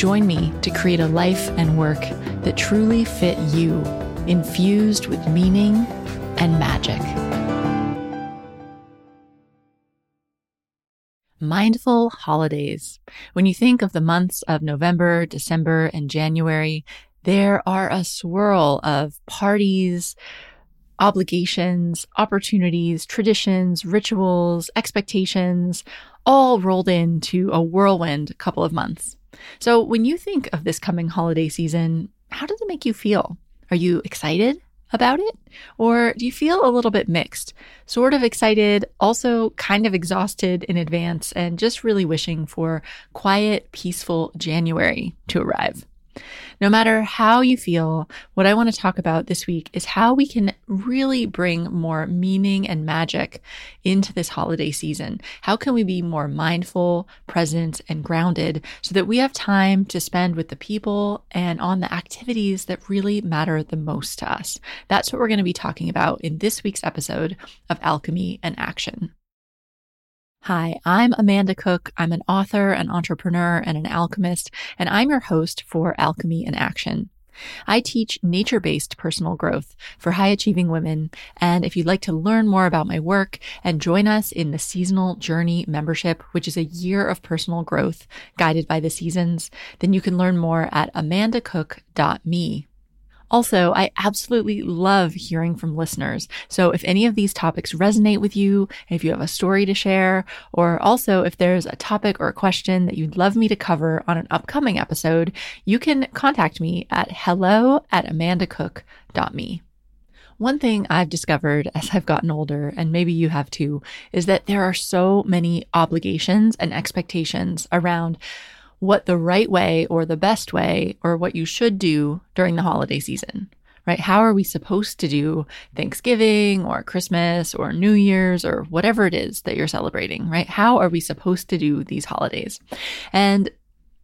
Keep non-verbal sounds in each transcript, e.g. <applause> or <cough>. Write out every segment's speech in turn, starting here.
Join me to create a life and work that truly fit you, infused with meaning and magic. Mindful holidays. When you think of the months of November, December, and January, there are a swirl of parties, obligations, opportunities, traditions, rituals, expectations, all rolled into a whirlwind couple of months. So, when you think of this coming holiday season, how does it make you feel? Are you excited about it? Or do you feel a little bit mixed? Sort of excited, also kind of exhausted in advance, and just really wishing for quiet, peaceful January to arrive? No matter how you feel, what I want to talk about this week is how we can really bring more meaning and magic into this holiday season. How can we be more mindful, present, and grounded so that we have time to spend with the people and on the activities that really matter the most to us? That's what we're going to be talking about in this week's episode of Alchemy in Action. Hi, I'm Amanda Cook. I'm an author, an entrepreneur, and an alchemist, and I'm your host for Alchemy in Action. I teach nature based personal growth for high achieving women. And if you'd like to learn more about my work and join us in the Seasonal Journey membership, which is a year of personal growth guided by the seasons, then you can learn more at amandacook.me. Also, I absolutely love hearing from listeners. So if any of these topics resonate with you, if you have a story to share, or also if there's a topic or a question that you'd love me to cover on an upcoming episode, you can contact me at hello at amandacook.me. One thing I've discovered as I've gotten older, and maybe you have too, is that there are so many obligations and expectations around what the right way or the best way or what you should do during the holiday season, right? How are we supposed to do Thanksgiving or Christmas or New Year's or whatever it is that you're celebrating, right? How are we supposed to do these holidays? And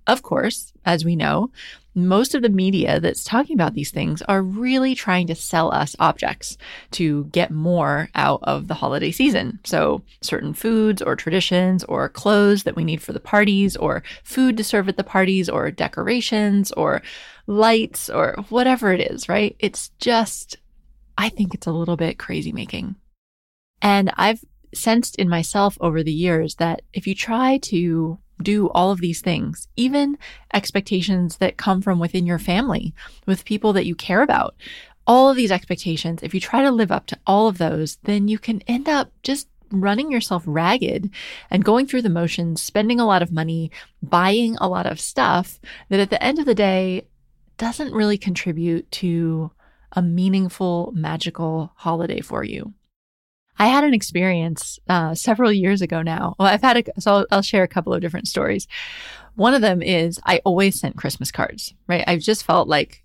of course, as we know, most of the media that's talking about these things are really trying to sell us objects to get more out of the holiday season. So, certain foods or traditions or clothes that we need for the parties, or food to serve at the parties, or decorations, or lights, or whatever it is, right? It's just, I think it's a little bit crazy making. And I've sensed in myself over the years that if you try to do all of these things, even expectations that come from within your family with people that you care about. All of these expectations, if you try to live up to all of those, then you can end up just running yourself ragged and going through the motions, spending a lot of money, buying a lot of stuff that at the end of the day doesn't really contribute to a meaningful, magical holiday for you. I had an experience uh, several years ago now. Well, I've had a, so I'll, I'll share a couple of different stories. One of them is I always sent Christmas cards, right? I've just felt like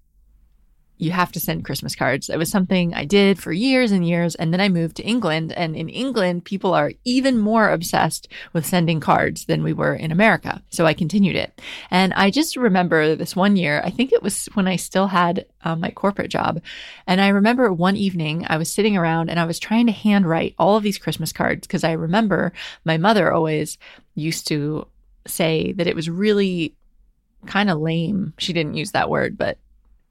you have to send Christmas cards. It was something I did for years and years. And then I moved to England. And in England, people are even more obsessed with sending cards than we were in America. So I continued it. And I just remember this one year, I think it was when I still had um, my corporate job. And I remember one evening I was sitting around and I was trying to handwrite all of these Christmas cards because I remember my mother always used to say that it was really kind of lame. She didn't use that word, but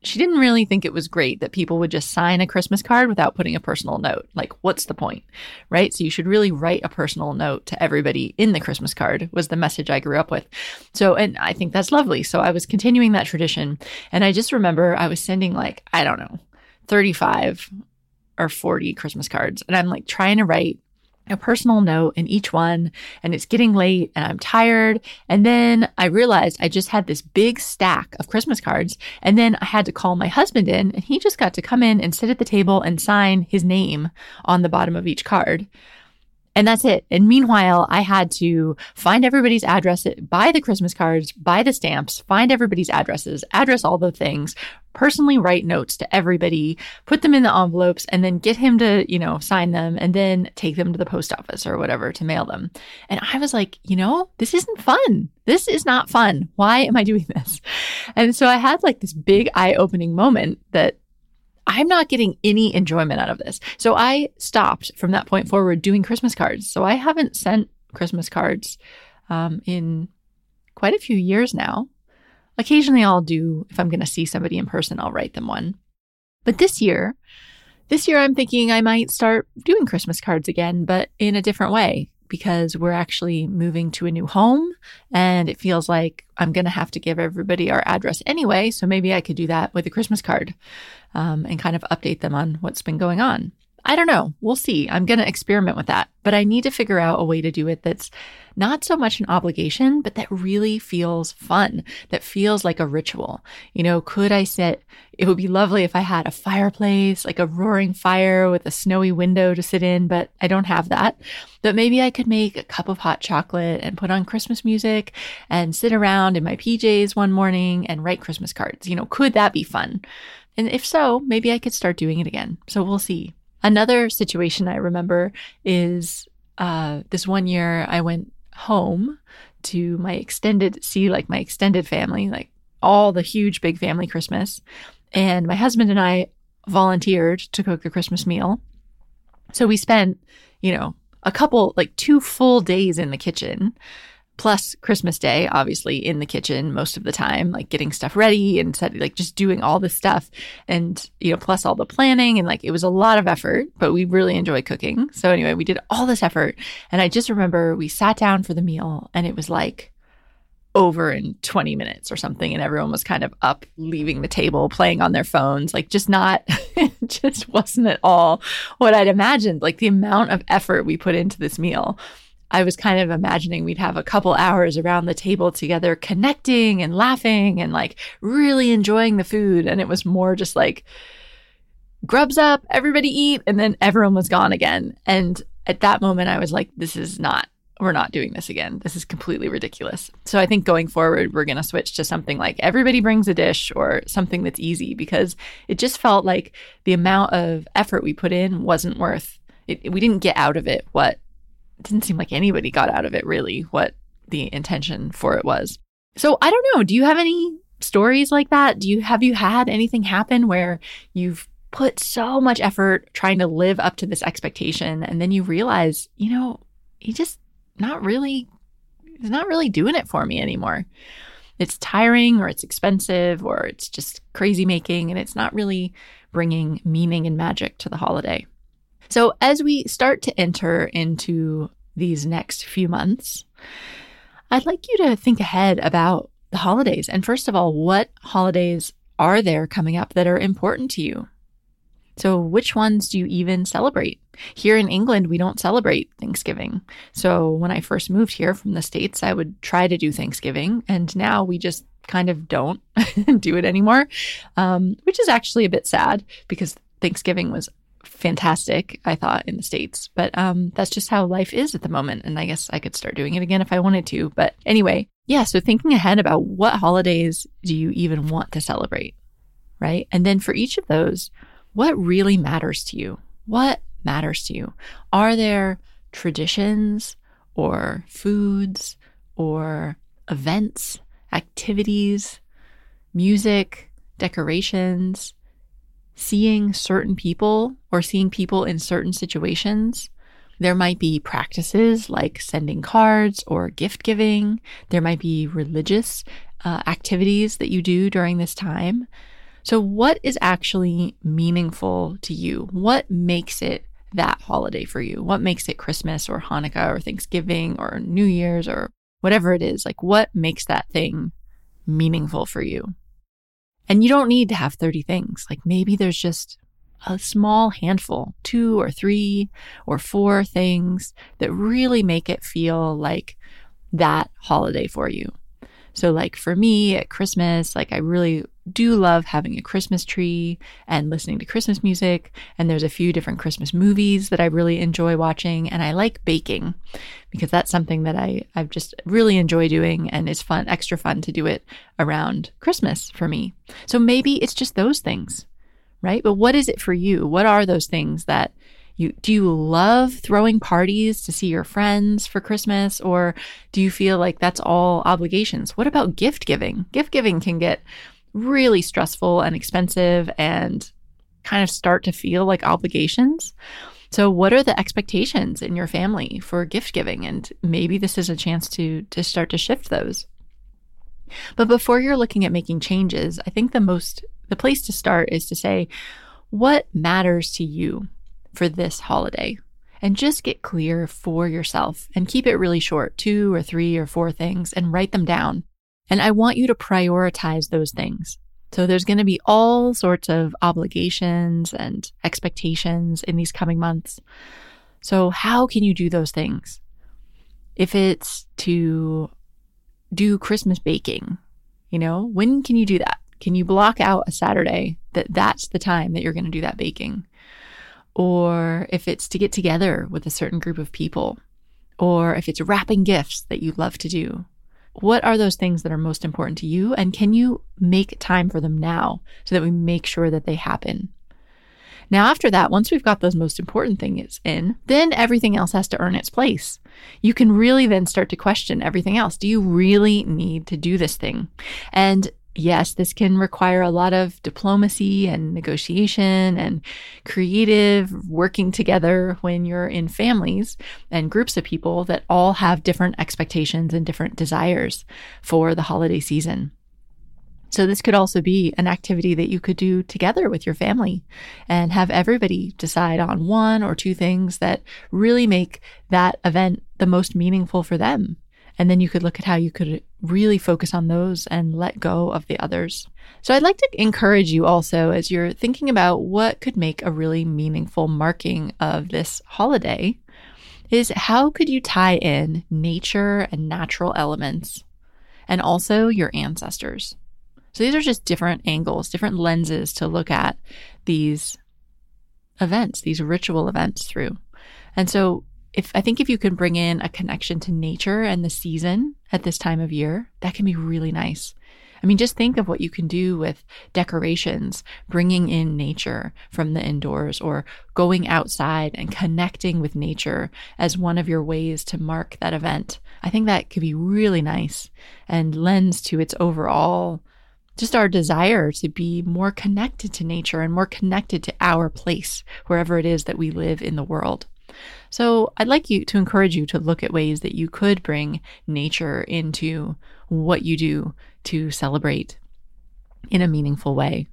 she didn't really think it was great that people would just sign a Christmas card without putting a personal note. Like, what's the point? Right? So you should really write a personal note to everybody in the Christmas card, was the message I grew up with. So, and I think that's lovely. So I was continuing that tradition. And I just remember I was sending, like, I don't know, 35 or 40 Christmas cards. And I'm like trying to write a personal note in each one and it's getting late and I'm tired. And then I realized I just had this big stack of Christmas cards. And then I had to call my husband in and he just got to come in and sit at the table and sign his name on the bottom of each card. And that's it. And meanwhile, I had to find everybody's address, buy the Christmas cards, buy the stamps, find everybody's addresses, address all the things, personally write notes to everybody, put them in the envelopes, and then get him to, you know, sign them and then take them to the post office or whatever to mail them. And I was like, you know, this isn't fun. This is not fun. Why am I doing this? And so I had like this big eye opening moment that I'm not getting any enjoyment out of this. So I stopped from that point forward doing Christmas cards. So I haven't sent Christmas cards um, in quite a few years now. Occasionally I'll do, if I'm going to see somebody in person, I'll write them one. But this year, this year I'm thinking I might start doing Christmas cards again, but in a different way because we're actually moving to a new home and it feels like I'm going to have to give everybody our address anyway. So maybe I could do that with a Christmas card um, and kind of update them on what's been going on. I don't know. We'll see. I'm going to experiment with that, but I need to figure out a way to do it that's not so much an obligation, but that really feels fun, that feels like a ritual. You know, could I sit? It would be lovely if I had a fireplace, like a roaring fire with a snowy window to sit in, but I don't have that. But maybe I could make a cup of hot chocolate and put on Christmas music and sit around in my PJs one morning and write Christmas cards. You know, could that be fun? And if so, maybe I could start doing it again. So we'll see. Another situation I remember is uh, this one year I went home to my extended, see, like my extended family, like all the huge big family Christmas. And my husband and I volunteered to cook the Christmas meal. So we spent, you know, a couple, like two full days in the kitchen plus Christmas Day, obviously in the kitchen most of the time, like getting stuff ready and set, like just doing all this stuff and, you know, plus all the planning. And like it was a lot of effort, but we really enjoy cooking. So anyway, we did all this effort. And I just remember we sat down for the meal and it was like, over in 20 minutes or something and everyone was kind of up leaving the table playing on their phones like just not <laughs> just wasn't at all what i'd imagined like the amount of effort we put into this meal I was kind of imagining we'd have a couple hours around the table together, connecting and laughing and like really enjoying the food. And it was more just like, grubs up, everybody eat. And then everyone was gone again. And at that moment, I was like, this is not, we're not doing this again. This is completely ridiculous. So I think going forward, we're going to switch to something like everybody brings a dish or something that's easy because it just felt like the amount of effort we put in wasn't worth it. We didn't get out of it what didn't seem like anybody got out of it really what the intention for it was. So I don't know. Do you have any stories like that? Do you have you had anything happen where you've put so much effort trying to live up to this expectation and then you realize, you know, he just not really he's not really doing it for me anymore. It's tiring or it's expensive or it's just crazy making and it's not really bringing meaning and magic to the holiday. So, as we start to enter into these next few months, I'd like you to think ahead about the holidays. And first of all, what holidays are there coming up that are important to you? So, which ones do you even celebrate? Here in England, we don't celebrate Thanksgiving. So, when I first moved here from the States, I would try to do Thanksgiving. And now we just kind of don't <laughs> do it anymore, um, which is actually a bit sad because Thanksgiving was fantastic, I thought, in the States. But um, that's just how life is at the moment. And I guess I could start doing it again if I wanted to. But anyway, yeah. So thinking ahead about what holidays do you even want to celebrate? Right. And then for each of those, what really matters to you? What matters to you? Are there traditions or foods or events, activities, music, decorations? Seeing certain people or seeing people in certain situations. There might be practices like sending cards or gift giving. There might be religious uh, activities that you do during this time. So, what is actually meaningful to you? What makes it that holiday for you? What makes it Christmas or Hanukkah or Thanksgiving or New Year's or whatever it is? Like, what makes that thing meaningful for you? And you don't need to have 30 things. Like maybe there's just a small handful, two or three or four things that really make it feel like that holiday for you. So, like for me at Christmas, like I really do love having a Christmas tree and listening to Christmas music. And there's a few different Christmas movies that I really enjoy watching. And I like baking because that's something that I, I just really enjoy doing and it's fun, extra fun to do it around Christmas for me. So maybe it's just those things, right? But what is it for you? What are those things that you do you love throwing parties to see your friends for Christmas or do you feel like that's all obligations? What about gift giving? Gift giving can get really stressful and expensive and kind of start to feel like obligations. So what are the expectations in your family for gift giving and maybe this is a chance to to start to shift those. But before you're looking at making changes, I think the most the place to start is to say what matters to you? For this holiday and just get clear for yourself and keep it really short two or three or four things and write them down. And I want you to prioritize those things. So there's going to be all sorts of obligations and expectations in these coming months. So, how can you do those things? If it's to do Christmas baking, you know, when can you do that? Can you block out a Saturday that that's the time that you're going to do that baking? Or if it's to get together with a certain group of people, or if it's wrapping gifts that you love to do. What are those things that are most important to you? And can you make time for them now so that we make sure that they happen? Now, after that, once we've got those most important things in, then everything else has to earn its place. You can really then start to question everything else. Do you really need to do this thing? And yes, this can require a lot of diplomacy and negotiation and creative working together when you're in families and groups of people that all have different expectations and different desires for the holiday season. So, this could also be an activity that you could do together with your family and have everybody decide on one or two things that really make that event the most meaningful for them and then you could look at how you could really focus on those and let go of the others. So I'd like to encourage you also as you're thinking about what could make a really meaningful marking of this holiday is how could you tie in nature and natural elements and also your ancestors. So these are just different angles, different lenses to look at these events, these ritual events through. And so if I think if you can bring in a connection to nature and the season at this time of year, that can be really nice. I mean, just think of what you can do with decorations, bringing in nature from the indoors or going outside and connecting with nature as one of your ways to mark that event. I think that could be really nice and lends to its overall just our desire to be more connected to nature and more connected to our place wherever it is that we live in the world. So I'd like you to encourage you to look at ways that you could bring nature into what you do to celebrate in a meaningful way.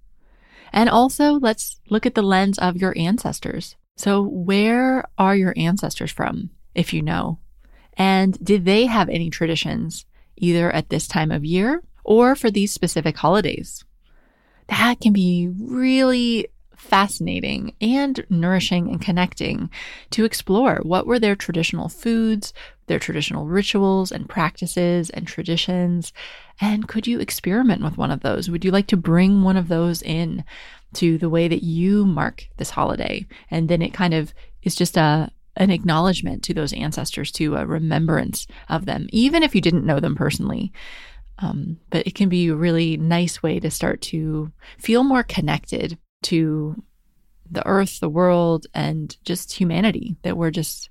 And also, let's look at the lens of your ancestors. So, where are your ancestors from, if you know? And did they have any traditions, either at this time of year or for these specific holidays? That can be really fascinating and nourishing and connecting to explore what were their traditional foods, their traditional rituals and practices and traditions. And could you experiment with one of those? Would you like to bring one of those in to the way that you mark this holiday? And then it kind of is just a an acknowledgement to those ancestors, to a remembrance of them, even if you didn't know them personally. Um, but it can be a really nice way to start to feel more connected to the earth, the world, and just humanity. That we're just,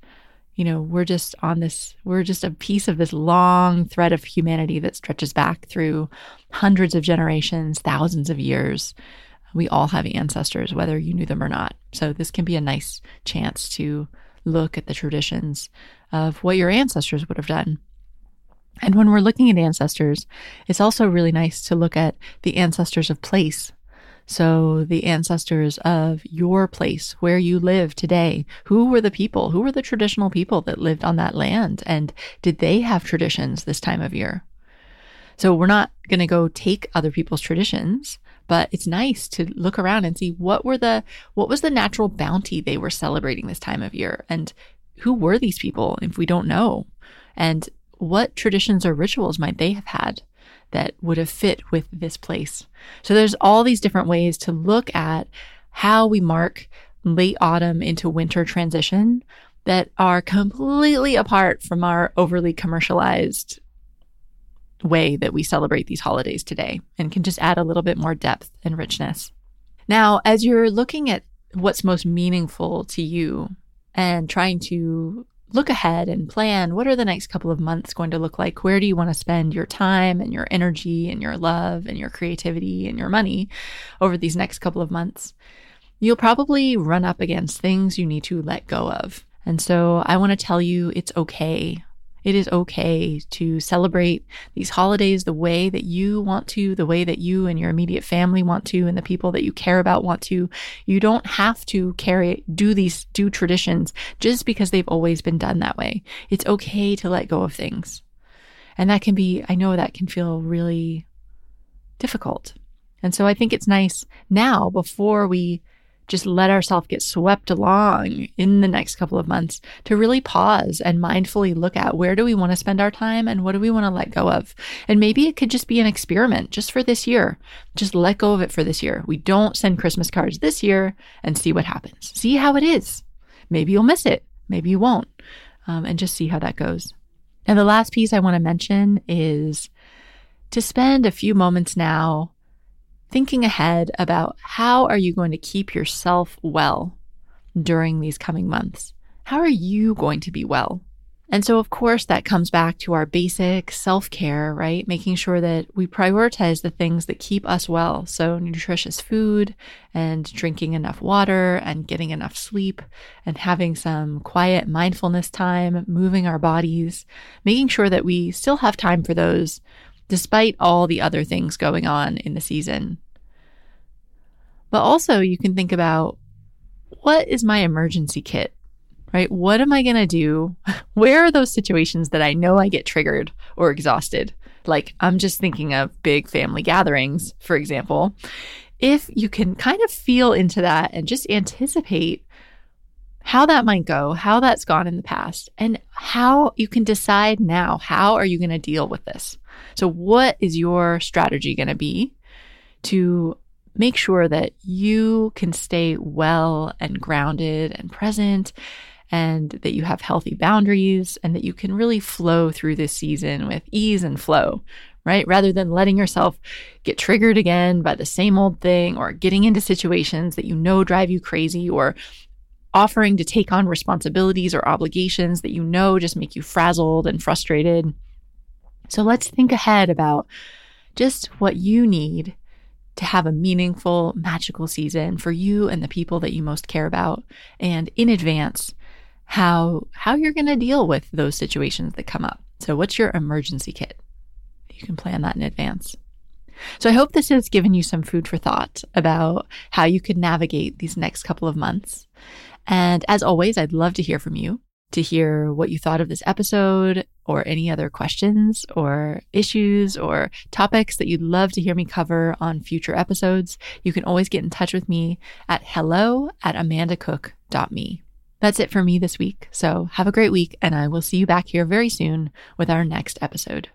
you know, we're just on this, we're just a piece of this long thread of humanity that stretches back through hundreds of generations, thousands of years. We all have ancestors, whether you knew them or not. So this can be a nice chance to look at the traditions of what your ancestors would have done. And when we're looking at ancestors, it's also really nice to look at the ancestors of place so, the ancestors of your place, where you live today, who were the people? Who were the traditional people that lived on that land? And did they have traditions this time of year? So, we're not going to go take other people's traditions, but it's nice to look around and see what were the what was the natural bounty they were celebrating this time of year and who were these people if we don't know and what traditions or rituals might they have had that would have fit with this place. So there's all these different ways to look at how we mark late autumn into winter transition that are completely apart from our overly commercialized way that we celebrate these holidays today and can just add a little bit more depth and richness. Now, as you're looking at what's most meaningful to you and trying to look ahead and plan what are the next couple of months going to look like? Where do you want to spend your time and your energy and your love and your creativity and your money over these next couple of months? You'll probably run up against things you need to let go of. And so I want to tell you it's okay it is okay to celebrate these holidays the way that you want to, the way that you and your immediate family want to, and the people that you care about want to. You don't have to carry, do these, do traditions just because they've always been done that way. It's okay to let go of things. And that can be, I know that can feel really difficult. And so I think it's nice now before we just let ourselves get swept along in the next couple of months to really pause and mindfully look at where do we want to spend our time and what do we want to let go of. And maybe it could just be an experiment just for this year. Just let go of it for this year. We don't send Christmas cards this year and see what happens. See how it is. Maybe you'll miss it. Maybe you won't. Um, and just see how that goes. And the last piece I want to mention is to spend a few moments now thinking ahead about how are you going to keep yourself well during these coming months? How are you going to be well? And so, of course, that comes back to our basic self care, right? Making sure that we prioritize the things that keep us well. So, nutritious food and drinking enough water and getting enough sleep and having some quiet mindfulness time, moving our bodies, making sure that we still have time for those despite all the other things going on in the season. But also, you can think about what is my emergency kit, right? What am I going to do? <laughs> Where are those situations that I know I get triggered or exhausted? Like, I'm just thinking of big family gatherings, for example. If you can kind of feel into that and just anticipate how that might go, how that's gone in the past, and how you can decide now how are you going to deal with this? So, what is your strategy going to be to make sure that you can stay well and grounded and present and that you have healthy boundaries and that you can really flow through this season with ease and flow, right? Rather than letting yourself get triggered again by the same old thing or getting into situations that you know drive you crazy or offering to take on responsibilities or obligations that you know just make you frazzled and frustrated. So let's think ahead about just what you need to have a meaningful, magical season for you and the people that you most care about, and in advance, how how you're going to deal with those situations that come up. So, what's your emergency kit? You can plan that in advance. So, I hope this has given you some food for thought about how you could navigate these next couple of months. And as always, I'd love to hear from you to hear what you thought of this episode or any other questions or issues or topics that you'd love to hear me cover on future episodes, you can always get in touch with me at hello at amandacook.me. That's it for me this week. So have a great week, and I will see you back here very soon with our next episode.